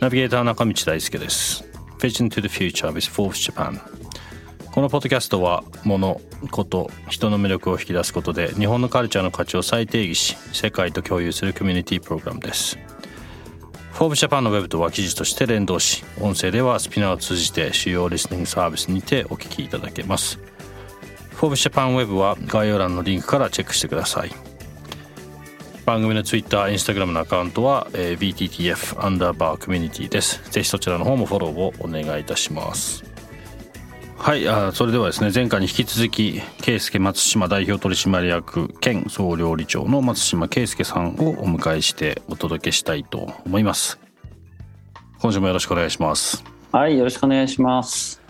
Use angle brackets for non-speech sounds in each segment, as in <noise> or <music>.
ナビゲーター中道大輔です。Vision to the Future with Forbes Japan このポッドキャストは物こと人の魅力を引き出すことで日本のカルチャーの価値を再定義し世界と共有するコミュニティプログラムです。 Forbes Japan のウェブでは記事として連動し音声では SPINEAR を通じて主要リスニングサービスにてお聞きいただけます。 Forbes Japan ウェブは概要欄のリンクからチェックしてください。番組のツイッター、インスタグラムのアカウントは、えー、BTTF アンダーバーコミュニティです。ぜひそちらの方もフォローをお願いいたします。はいあそれではですね前回に引き続き圭介松島代表取締役兼総料理長の松島圭介さんをお迎えしてお届けしたいと思います今週もよろしくお願いしますはいよろしくお願いします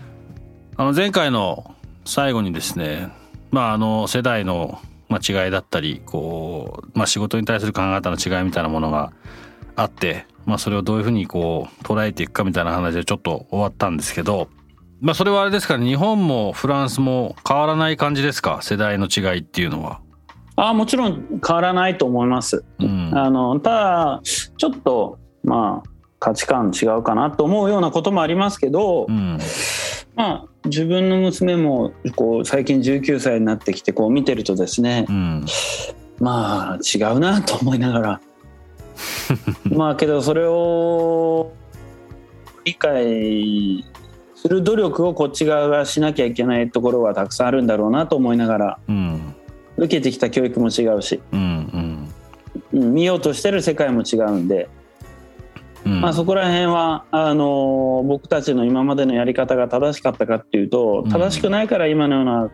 あの前回の最後にですねまああの世代の違いだったりこう、まあ、仕事に対する考え方の違いみたいなものがあって、まあ、それをどういうふうにこう捉えていくかみたいな話でちょっと終わったんですけどまあそれはあれですから日本もフランスも変わらない感じですか？世代の違いっていうのは。あもちろん変わらないと思います。うん、あのただちょっとまあ価値観違うかなと思うようなこともありますけど、うん、まあ自分の娘もこう最近19歳になってきてこう見てるとですね、うん、まあ違うなと思いながら。<laughs> まあけどそれを理解する努力をこっち側がしなきゃいけないところはたくさんあるんだろうなと思いながら、うん、受けてきた教育も違うし、うん。うん、見ようとしてる世界も違うんで、うん、まあ、そこら辺はあの僕たちの今までのやり方が正しかったかっていうと正しくないから今のような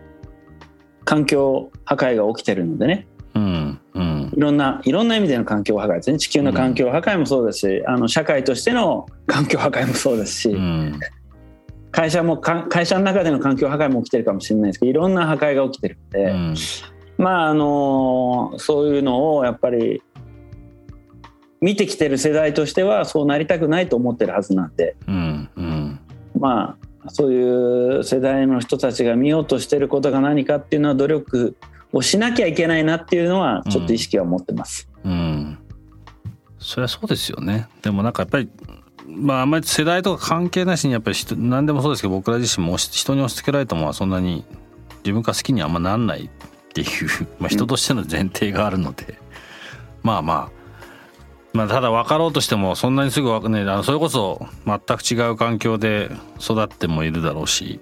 環境破壊が起きてるのでね。うん。うん、いろんないろんな意味での環境破壊ですね。地球の環境破壊もそうですし、あの社会としての環境破壊もそうですし、うん、会社も会社の中での環境破壊も起きてるかもしれないですけどいろんな破壊が起きてるんで、うん、まああのそういうのをやっぱり見てきてる世代としてはそうなりたくないと思ってるはずなんで、うんうん、まあそういう世代の人たちが見ようとしてることが何かっていうのは努力をしなきゃいけないなっていうのはちょっと意識は持ってます。うん、うん、そりゃそうですよね。でもなんかやっぱりまああんまり世代とか関係なしにやっぱり何でもそうですけど僕ら自身も人に押し付けられたものはそんなに自分から好きにあんまなんないっていうまあ人としての前提があるので、まあまあまあただ分かろうとしてもそんなにすぐ分かんない。あのそれこそ全く違う環境で育ってもいるだろうし。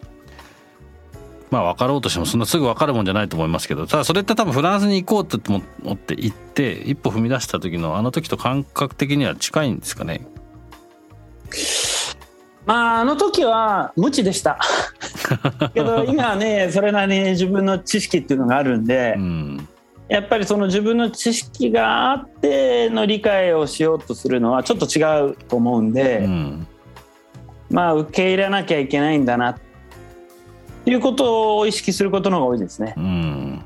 まあ分かろうとしてもそんなすぐ分かるもんじゃないと思いますけど。ただそれって多分フランスに行こうって思って行って一歩踏み出した時のあの時と感覚的には近いんですかね。まああの時は無知でした。<laughs> けど今はねそれなりに自分の知識っていうのがあるんで、うん、やっぱりその自分の知識があっての理解をしようとするのはちょっと違うと思うんで、うん、まあ受け入れなきゃいけないんだなっていうことを意識することの方が多いですね。うん。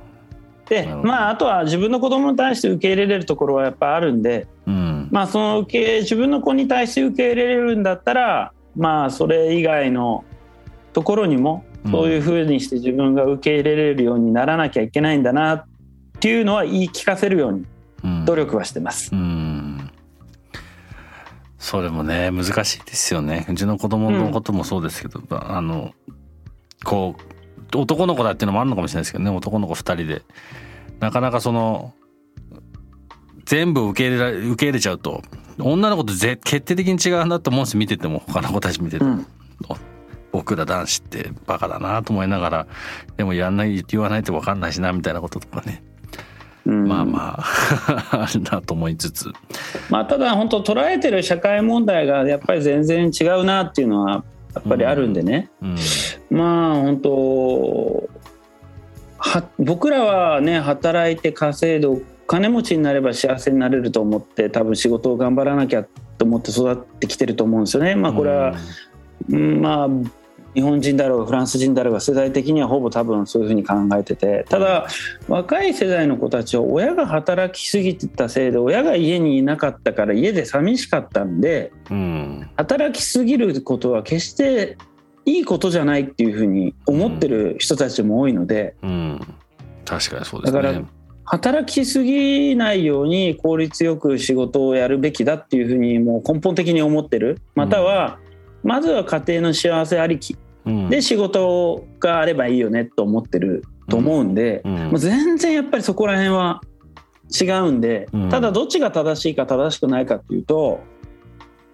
でまああとは自分の子供に対して受け入れれるところはやっぱあるんで、うん、まあその受け自分の子に対して受け入れれるんだったらまあそれ以外のところにもそういうふうにして自分が受け入れれるようにならなきゃいけないんだなっていうのは言い聞かせるように努力はしてます。うん、うんそれもね難しいですよね。うちの子供のこともそうですけど、うん、あのこう男の子だっていうのもあるのかもしれないですけどね。男の子2人で。なかなかその全部受け入れら受け入れちゃうと女の子とぜ決定的に違うなと思うんです見てても他の子たち見てても、うん、僕ら男子ってバカだなと思いながらでもやんない言わないと分かんないしなみたいなこととかね、うん、まあまああるなと思いつつ。まあただ本当捉えてる社会問題がやっぱり全然違うなっていうのはやっぱりあるんでね、うん。うん、まあ本当は僕らはね働いて稼いで金持ちになれば幸せになれると思って多分仕事を頑張らなきゃと思って育ってきてると思うんですよね。まあ、これは、うん、まあ日本人だろうがフランス人だろうが世代的にはほぼ多分そういうふうに考えててただ若い世代の子たちは親が働きすぎてたせいで親が家にいなかったから家で寂しかったんで、うん、働きすぎることは決していいことじゃないっていうふうに思ってる人たちも多いので、うん、確かにそうですね。だから働きすぎないように効率よく仕事をやるべきだっていうふうにもう根本的に思ってる。または、まずは家庭の幸せありき。で仕事があればいいよねと思ってると思うんで、もう全然やっぱりそこら辺は違うんで、ただどっちが正しいか正しくないかっていうと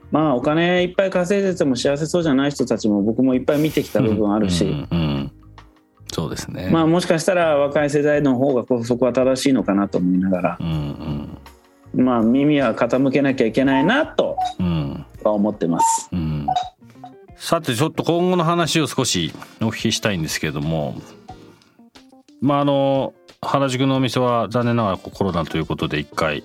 まあお金いっぱい稼いでても幸せそうじゃない人たちも僕もいっぱい見てきた部分あるし、そうですね。まあもしかしたら若い世代の方がそこは正しいのかなと思いながら、うん。うん、まあ耳は傾けなきゃいけないなとは思ってます。うんさてちょっと今後の話を少しお聞きしたいんですけれどもまああの原宿のお店は残念ながらコロナということで一回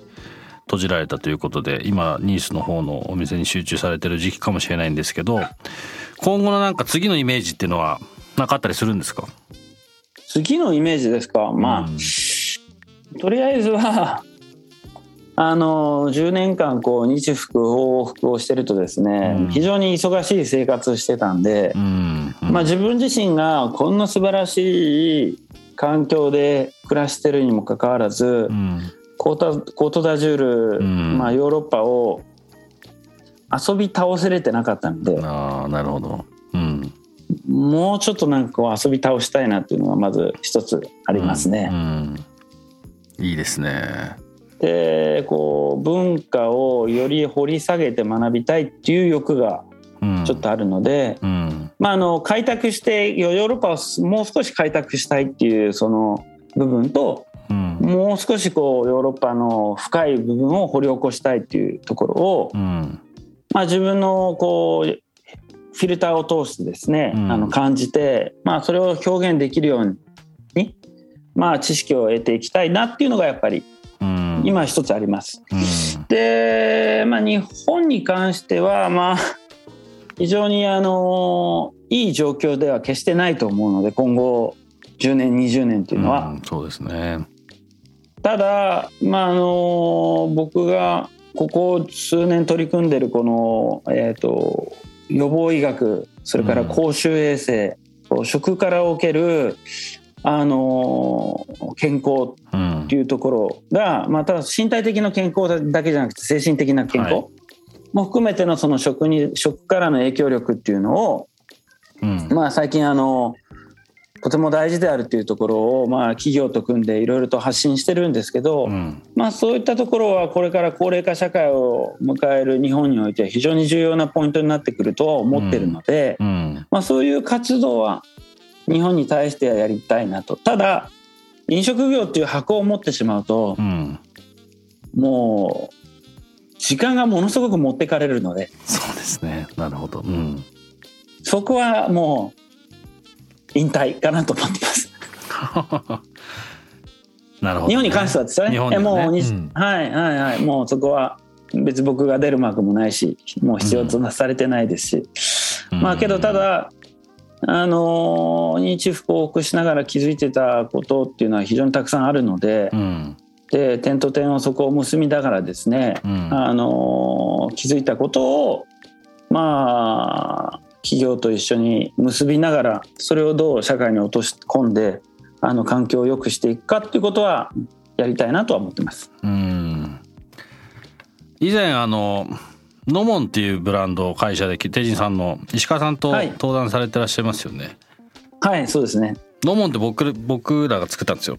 閉じられたということで今ニースの方のお店に集中されてる時期かもしれないんですけど今後のなんか次のイメージっていうのはなかったりするんですか？次のイメージですか？まあ、うん、とりあえずはあの10年間こう日服往復をしてるとですね、うん、非常に忙しい生活してたんで、うん。うん、まあ、自分自身がこんな素晴らしい環境で暮らしてるにもかかわらず、コータコートダジュール、まあ、ヨーロッパを遊び倒せれてなかったんであなるほど、うん、もうちょっとなんかこう遊び倒したいなっていうのがまず一つありますね。いいですね。でこう文化をより掘り下げて学びたいっていう欲がちょっとあるので、うん。うん、まあ、あの開拓してヨーロッパをもう少し開拓したいっていうその部分と、うん、もう少しこうヨーロッパの深い部分を掘り起こしたいっていうところを、まあ、自分のこうフィルターを通してですね、あの感じて、まあ、それを表現できるように、まあ、知識を得ていきたいなっていうのがやっぱり今一つあります。で、まあ、日本に関しては、まあ、非常にあのいい状況では決してないと思うので今後10年20年っていうのは。うん、そうですねただ、まあ、あの僕がここ数年取り組んでるこの、えーと、予防医学それから公衆衛生、うん、食からおけるあの健康っていうところが、うん、まあ、ただ身体的な健康だけじゃなくて精神的な健康も含めてのその食に食からの影響力っていうのを、うん、まあ、最近あのとても大事であるっていうところを、まあ、企業と組んでいろいろと発信してるんですけど、うん、まあ、そういったところはこれから高齢化社会を迎える日本においては非常に重要なポイントになってくるとは思ってるので、まあ、そういう活動は日本に対してはやりたいなと。ただ飲食業っていう箱を持ってしまうと、うん、もう時間がものすごく持ってかれるので。そうですね。なるほど、うん、そこはもう引退かなと思ってます。<laughs> なるほど、ね、日本に関してはですよね。ね。もう、うん、はいはいはい。もうそこは別僕が出る幕もないしもう必要となされてないですし、まあけどただあの日復往復しながら気づいてたことっていうのは非常にたくさんあるので、うん、で点と点をそこを結びながらですね、うん、あの気づいたことをまあ企業と一緒に結びながらそれをどう社会に落とし込んであの環境を良くしていくかっていうことはやりたいなとは思ってます。うん。以前あのノモンっていうブランド会社でテジンさんの石川さんと登壇されてらっしゃいますよね。はい、はい、そうですね。ノモンって僕僕らが作ったんですよ。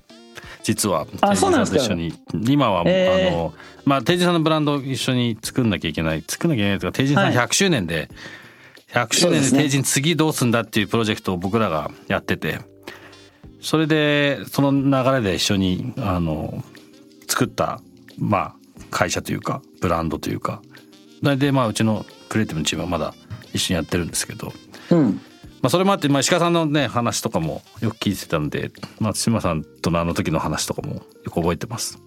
実は。あそうなんですか。一緒に。今は、えー、あのまあテジンさんのブランド一緒に作んなきゃいけない作んなきゃいけないとかテジンさん100周年で、はい、100周年でテジン次どうすんだっていうプロジェクトを僕らがやっててそれでその流れで一緒にあの作ったまあ会社というかブランドというかでまあうちのクリエイティブのチームはまだ一緒にやってるんですけど、うん、まあ、それもあって、まあ、石川さんのね話とかもよく聞いてたんで松島さんとのあの時の話とかもよく覚えてます。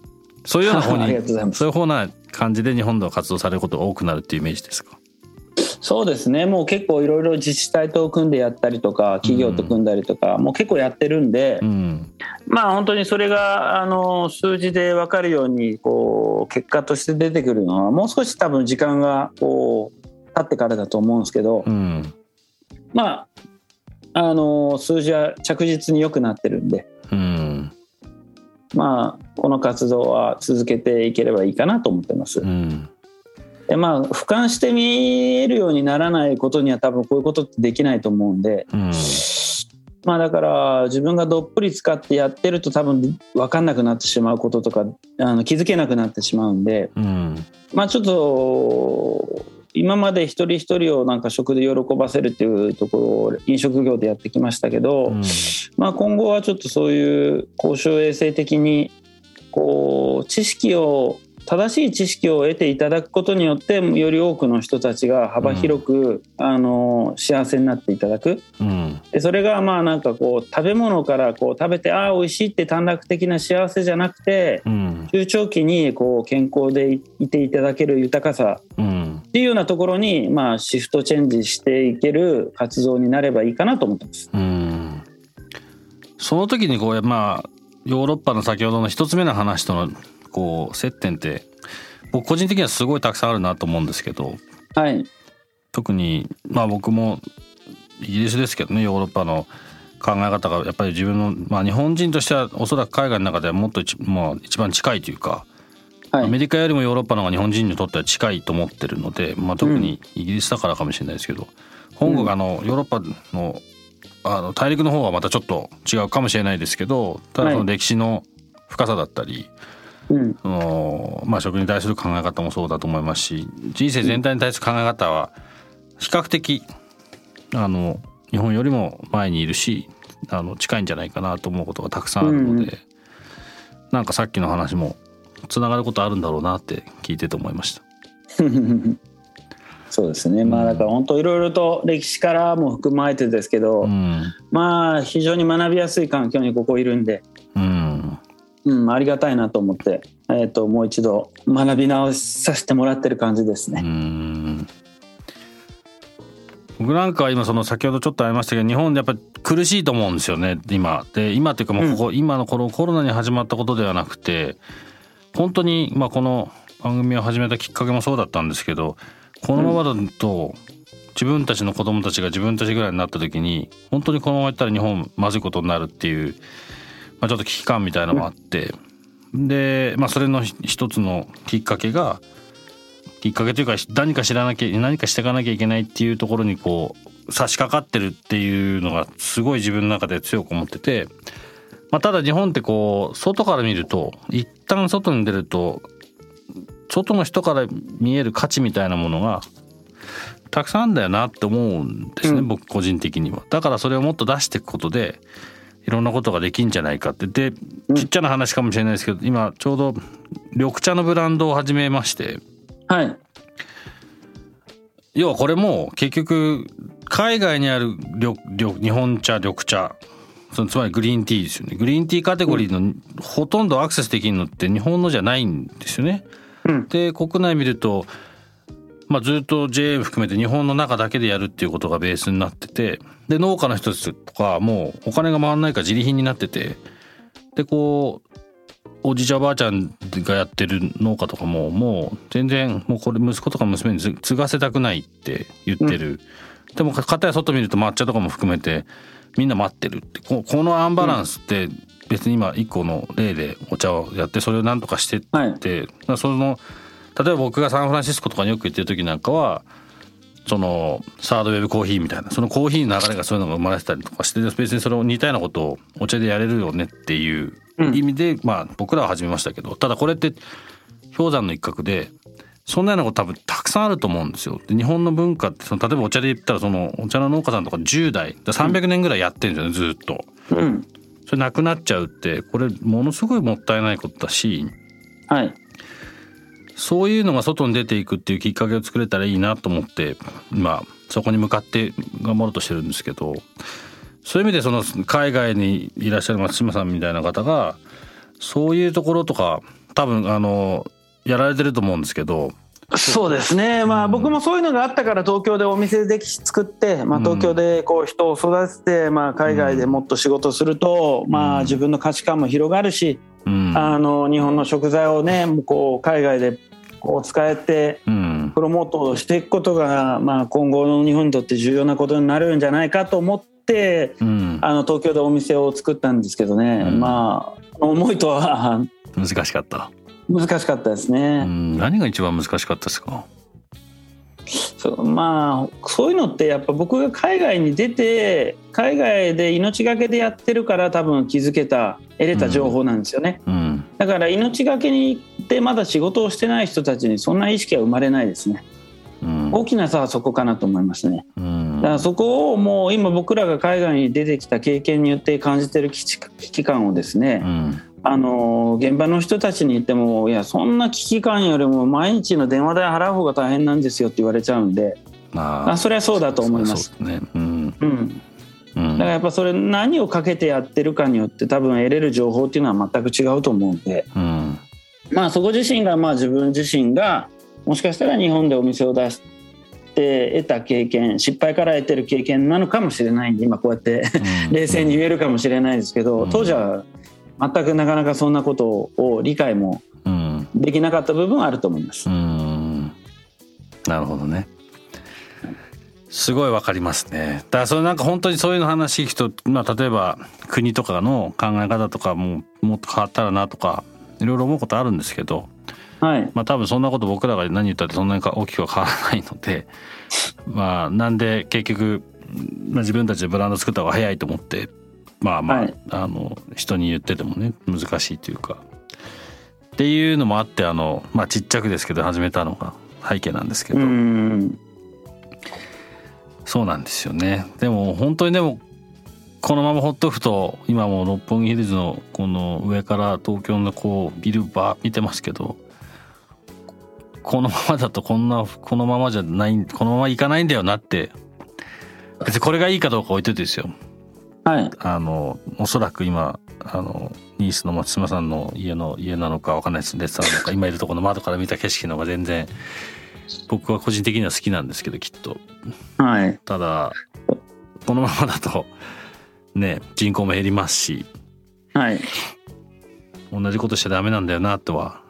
そういうような方に <laughs> そういう方な感じで日本では活動されることが多くなるっていうイメージですか？そうですね。もう結構いろいろ自治体と組んでやったりとか企業と組んだりとか、うん、もう結構やってるんで、うん、まあ本当にそれがあの数字で分かるようにこう結果として出てくるのはもう少し多分時間がこう経ってからだと思うんですけど、うん、まああの数字は着実に良くなってるんで、まあこの活動は続けていければいいかなと思ってます。でまあ俯瞰して見えるようにならないことには多分こういうことってできないと思うんで、うん、まあだから自分がどっぷり使ってやってると多分分かんなくなってしまうこととかあの気づけなくなってしまうんで、うん、まあちょっと今まで一人一人をなんか食で喜ばせるっていうところを飲食業でやってきましたけど、うん、まあ今後はちょっとそういう公衆衛生的にこう知識を正しい知識を得ていただくことによってより多くの人たちが幅広く、うん、あの幸せになっていただく、うん、でそれがまあなんかこう食べ物からこう食べてああ美味しいって短絡的な幸せじゃなくて、うん、中長期にこう健康でいていただける豊かさ。っていうようなところに、まあ、シフトチェンジしていける活動になればいいかなと思ってます。その時にこうまあヨーロッパの先ほどの一つ目の話とのこう接点って僕個人的にはすごいたくさんあるなと思うんですけど、はい、特にまあ僕もイギリスですけどねヨーロッパの考え方がやっぱり自分の、まあ、日本人としてはおそらく海外の中ではもっと一,、まあ、一番近いというか、はい、アメリカよりもヨーロッパの方が日本人にとっては近いと思ってるので、まあ、特にイギリスだからかもしれないですけど、うん、本国あのヨーロッパのあの大陸の方はまたちょっと違うかもしれないですけどただその歴史の深さだったり、うん、のまあ、食に対する考え方もそうだと思いますし人生全体に対する考え方は比較的あの日本よりも前にいるしあの近いんじゃないかなと思うことがたくさんあるので、うん、なんかさっきの話もつながることあるんだろうなって聞いてて思いました。<laughs> そうですね、まあだから本当いろいろと歴史からも含まれてですけど、うん、まあ非常に学びやすい環境にここいるんで、うん、うん、ありがたいなと思って、えーと、もう一度学び直させてもらってる感じですね。僕なんかは今その先ほどちょっとありましたけど日本でやっぱり苦しいと思うんですよね今。で今っていうかもうここ、うん、今のこのコロナに始まったことではなくて本当にまあこの番組を始めたきっかけもそうだったんですけどこのままだと自分たちの子供たちが自分たちぐらいになった時に本当にこのままいったら日本まずいことになるっていうまあ、ちょっと危機感みたいなのもあって、で、まあ、それの一つのきっかけがきっかけというか何か知らなきゃ何かしていかなきゃいけないっていうところにこう差し掛かってるっていうのがすごい自分の中で強く思ってて、まあ、ただ日本ってこう外から見ると一旦外に出ると外の人から見える価値みたいなものがたくさんあるんだよなって思うんですね、うん、僕個人的には。だからそれをもっと出していくことでいろんなことができんじゃないかって。でちっちゃな話かもしれないですけど今ちょうど緑茶のブランドを始めまして。はい。要はこれも結局海外にある緑緑日本茶緑茶。そのつまりグリーンティーですよね。グリーンティーカテゴリーのほとんどアクセスできるのって日本のじゃないんですよね。うん、で国内見るとまあ、ずっと JA 含めて日本の中だけでやるっていうことがベースになっててで農家の人たちとかもうお金が回らないから自利品になっててでこうおじいちゃんおばあちゃんがやってる農家とかももう全然もうこれ息子とか娘に継がせたくないって言ってる、うん、でも片や外見ると抹茶とかも含めてみんな待ってるって。ここのアンバランスって別に今一個の例でお茶をやってそれを何とかしてって、はい、その例えば僕がサンフランシスコとかによく行ってる時なんかはそのサードウェブコーヒーみたいなそのコーヒーの流れがそういうのが生まれてたりとかして別にそれを似たようなことをお茶でやれるよねっていう意味で、うん、まあ僕らは始めましたけどただこれって氷山の一角でそんなようなこと多分たくさんあると思うんですよ。で日本の文化ってその例えばお茶で言ったらそのお茶の農家さんとか10代300年ぐらいやってるんですよねずっと。うん、それなくなっちゃうってこれものすごいもったいないことだし、はい、そういうのが外に出ていくっていうきっかけを作れたらいいなと思って今そこに向かって頑張ろうとしてるんですけどそういう意味でその海外にいらっしゃる松島さんみたいな方がそういうところとか多分あのやられてると思うんですけどそうですね、まあ、僕もそういうのがあったから東京でお店で作って、まあ、東京でこう人を育てて、まあ、海外でもっと仕事すると、まあ、自分の価値観も広がるし、あの日本の食材をねこう海外でこう使えてプロモートしていくことが、まあ、今後の日本にとって重要なことになるんじゃないかと思って、あの東京でお店を作ったんですけどね、まあ思いとは難しかった。難しかったですね。何が一番難しかったですか？そうまあそういうのってやっぱ僕が海外に出て海外で命がけでやってるから多分気づけた得れた情報なんですよね、うん。うん、だから命がけに行ってまだ仕事をしてない人たちにそんな意識は生まれないですね、うん、大きな差はそこかなと思いますね、だからそこをもう今僕らが海外に出てきた経験によって感じてる危機感をですね、あの現場の人たちに言ってもいやそんな危機感よりも毎日の電話代払う方が大変なんですよって言われちゃうんで、まあ、それはそうだと思います。ねうんうん。だからやっぱそれ何をかけてやってるかによって多分得れる情報っていうのは全く違うと思うんで、うん、まあそこ自身がまあ自分自身がもしかしたら日本でお店を出して得た経験失敗から得てる経験なのかもしれないんで今こうやって冷静に言えるかもしれないですけど当時は全くなかなかそんなことを理解もできなかった部分はあると思います。なるほどね。すごいわかりますね。だからそれなんか本当にそういうの話聞くと、まあ例えば国とかの考え方とかももっと変わったらなとかいろいろ思うことあるんですけど、はい、まあ多分そんなこと僕らが何言ったってそんなに大きくは変わらないので、<laughs> まあなんで結局、まあ、自分たちでブランド作った方が早いと思ってまあまあはい、あの人に言っててもね難しいというか。っていうのもあってあの、まあ、ちっちゃくですけど始めたのが背景なんですけどそうなんですよね。でも本当にでもこのままほっとくと今も六本木ヒルズのこの上から東京のこうビルバー見てますけどこのままだとこんなこのままじゃないこのままいかないんだよなって。別にこれがいいかどうか置いといてですよ。はい、あのおそらく今あのニースの松島さんの家の家なのか分かんないです。レッサーなのか今いるところの窓から見た景色の方が全然僕は個人的には好きなんですけどきっと、はい、ただこのままだとね人口も減りますし、はい、同じことしちゃダメなんだよなとは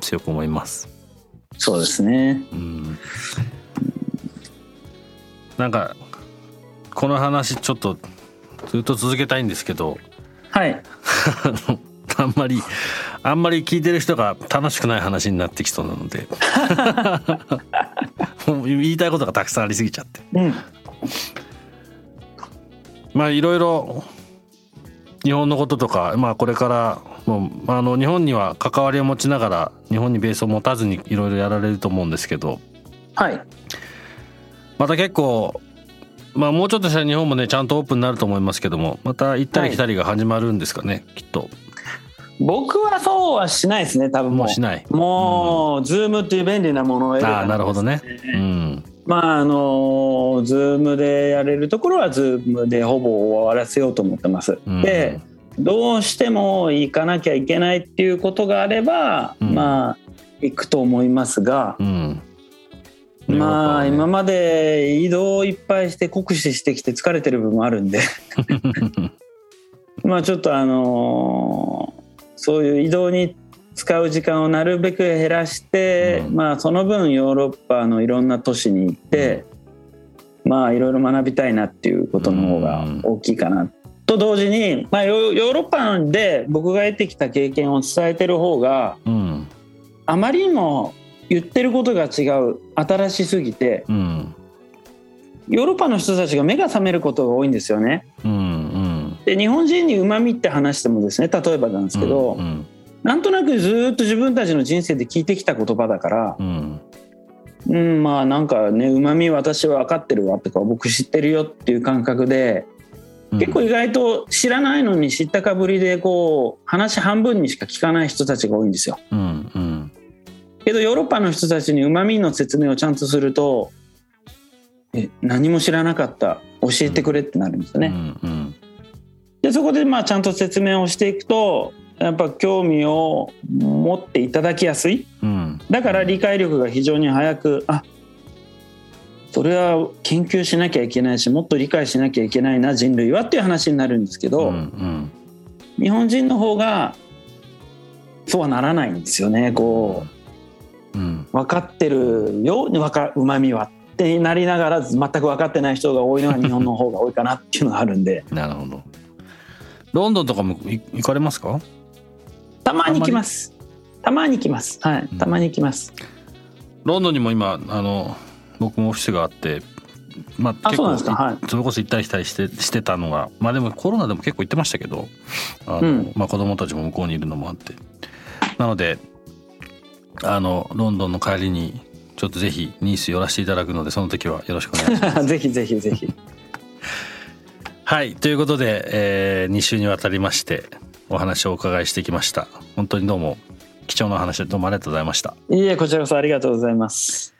強く思います。そうですね。うん。なんかこの話ちょっとずっと続けたいんですけどはい <laughs> あんまりあんまり聞いてる人が楽しくない話になってきそうなので。<laughs> もう言いたいことがたくさんありすぎちゃって、うん、まあいろいろ日本のこととか、まあ、これからもうあの日本には関わりを持ちながら日本にベースを持たずにいろいろやられると思うんですけど、はい、また結構まあもうちょっとしたら日本もねちゃんとオープンになると思いますけどもまた行ったり来たりが始まるんですかね、はい、きっと。僕はそうはしないですね多分もう。しない。もう、うん、ズームっていう便利なものを得る、ね、あなるほどね、うん、まああのズームでやれるところはズームでほぼ終わらせようと思ってます、うん、でどうしても行かなきゃいけないっていうことがあれば、うん、まあ行くと思いますが、うん。まあ今まで移動をいっぱいして酷使してきて疲れてる部分もあるんで。<laughs> まあちょっとあのー、そういう移動に使う時間をなるべく減らして、うん、まあその分ヨーロッパのいろんな都市に行って、うん、まあいろいろ学びたいなっていうことの方が大きいかな。と同時に、まあ、ヨーロッパで僕が得てきた経験を伝えてる方が、うん、あまりにも言ってることが違う新しすぎて、うん、ヨーロッパの人たちが目が覚めることが多いんですよね。うんうん、で日本人にうまみって話してもですね例えばなんですけど、うんうん、なんとなくずっと自分たちの人生で聞いてきた言葉だから、うん、うん、まあなんかねうまみ私は分かってるわとか僕知ってるよっていう感覚で。結構意外と知らないのに知ったかぶりでこう話半分にしか聞かない人たちが多いんですよ。うんうんけどヨーロッパの人たちにうまみの説明をちゃんとするとえ何も知らなかった教えてくれってなるんですよね。うんうん、でそこでまあちゃんと説明をしていくとやっぱ興味を持っていただきやすい、うん、だから理解力が非常に早くあそれは研究しなきゃいけないしもっと理解しなきゃいけないな人類はっていう話になるんですけど、うんうん、日本人の方がそうはならないんですよねこう、うん、分かってるようまみはってなりながら全く分かってない人が多いのが日本の方が多いかなっていうのがあるんで。<laughs> なるほどロンドンとかも行かれますか？たまに来ます。たまに来ます。はい。たまに来ます、ロンドンにも今あの僕もオフィスがあってまあ、結構はい、それこそ行ったり来たりしてしてたのがまあでもコロナでも結構行ってましたけどあの、うん、まあ、子供たちも向こうにいるのもあって。なのであのロンドンの帰りにちょっとぜひニース寄らせていただくのでその時はよろしくお願いします。<laughs> ぜひぜひぜひはいということで、えー、2週にわたりましてお話をお伺いしてきました。本当にどうも貴重な話どうもありがとうございました。いいえこちらこそありがとうございます。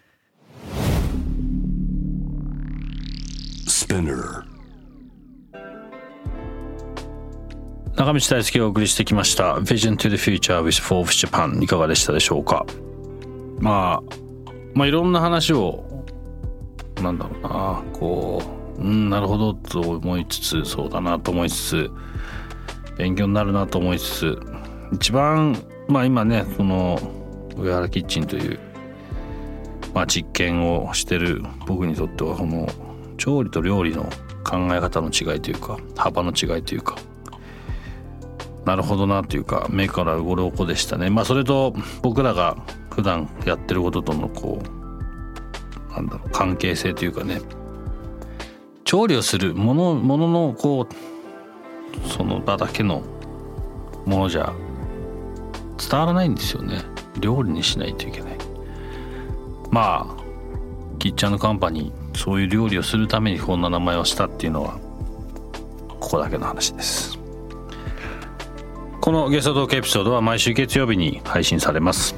中道大輔がお送りしてきました Vision to the Future with Forbes Japan いかがでしたでしょうか？まあまあいろんな話をなんだろうなこううんなるほどと思いつつそうだなと思いつつ勉強になるなと思いつつ一番まあ今ねその上原キッチンという、まあ、実験をしてる僕にとってはこの調理と料理の考え方の違いというか幅の違いというかなるほどなというか目から鱗でしたね。まあそれと僕らが普段やってることとのこうなんだろう関係性というかね調理をするものもののこうその場だけのものじゃ伝わらないんですよね。料理にしないといけない。まあキッチンカンパニーそういう料理をするためにこんな名前をしたっていうのはここだけの話です。このゲストトークエピソードは毎週月曜日に配信されます。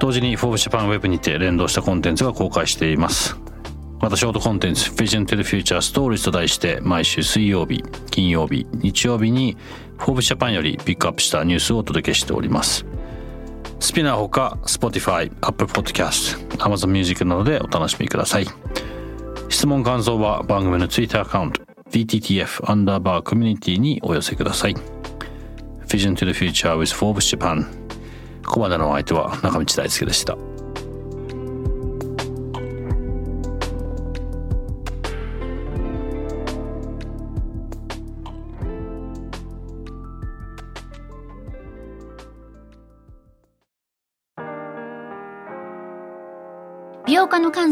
同時に Forbes Japan Web にて連動したコンテンツが公開しています。またショートコンテンツ Vision to the Future Stories と題して毎週水曜日金曜日日曜日に Forbes Japan よりピックアップしたニュースをお届けしております。スピナーほか Spotify、Apple Podcast、Amazon Music などでお楽しみください。質問感想は番組の Twitter アカウント VTTF アンダーバーコミュニティにお寄せください。Vision to the Future with Forbes Japan ここまでのお相手は中道大輔でした。